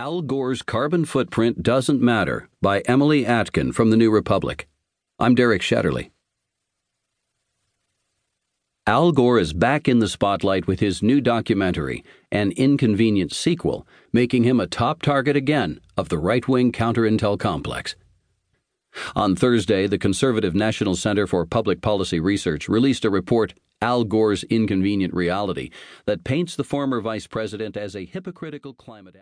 Al Gore's Carbon Footprint Doesn't Matter by Emily Atkin from the New Republic. I'm Derek Shetterly. Al Gore is back in the spotlight with his new documentary, an inconvenient sequel, making him a top target again of the right wing counterintel complex. On Thursday, the conservative National Center for Public Policy Research released a report, Al Gore's Inconvenient Reality, that paints the former vice president as a hypocritical climate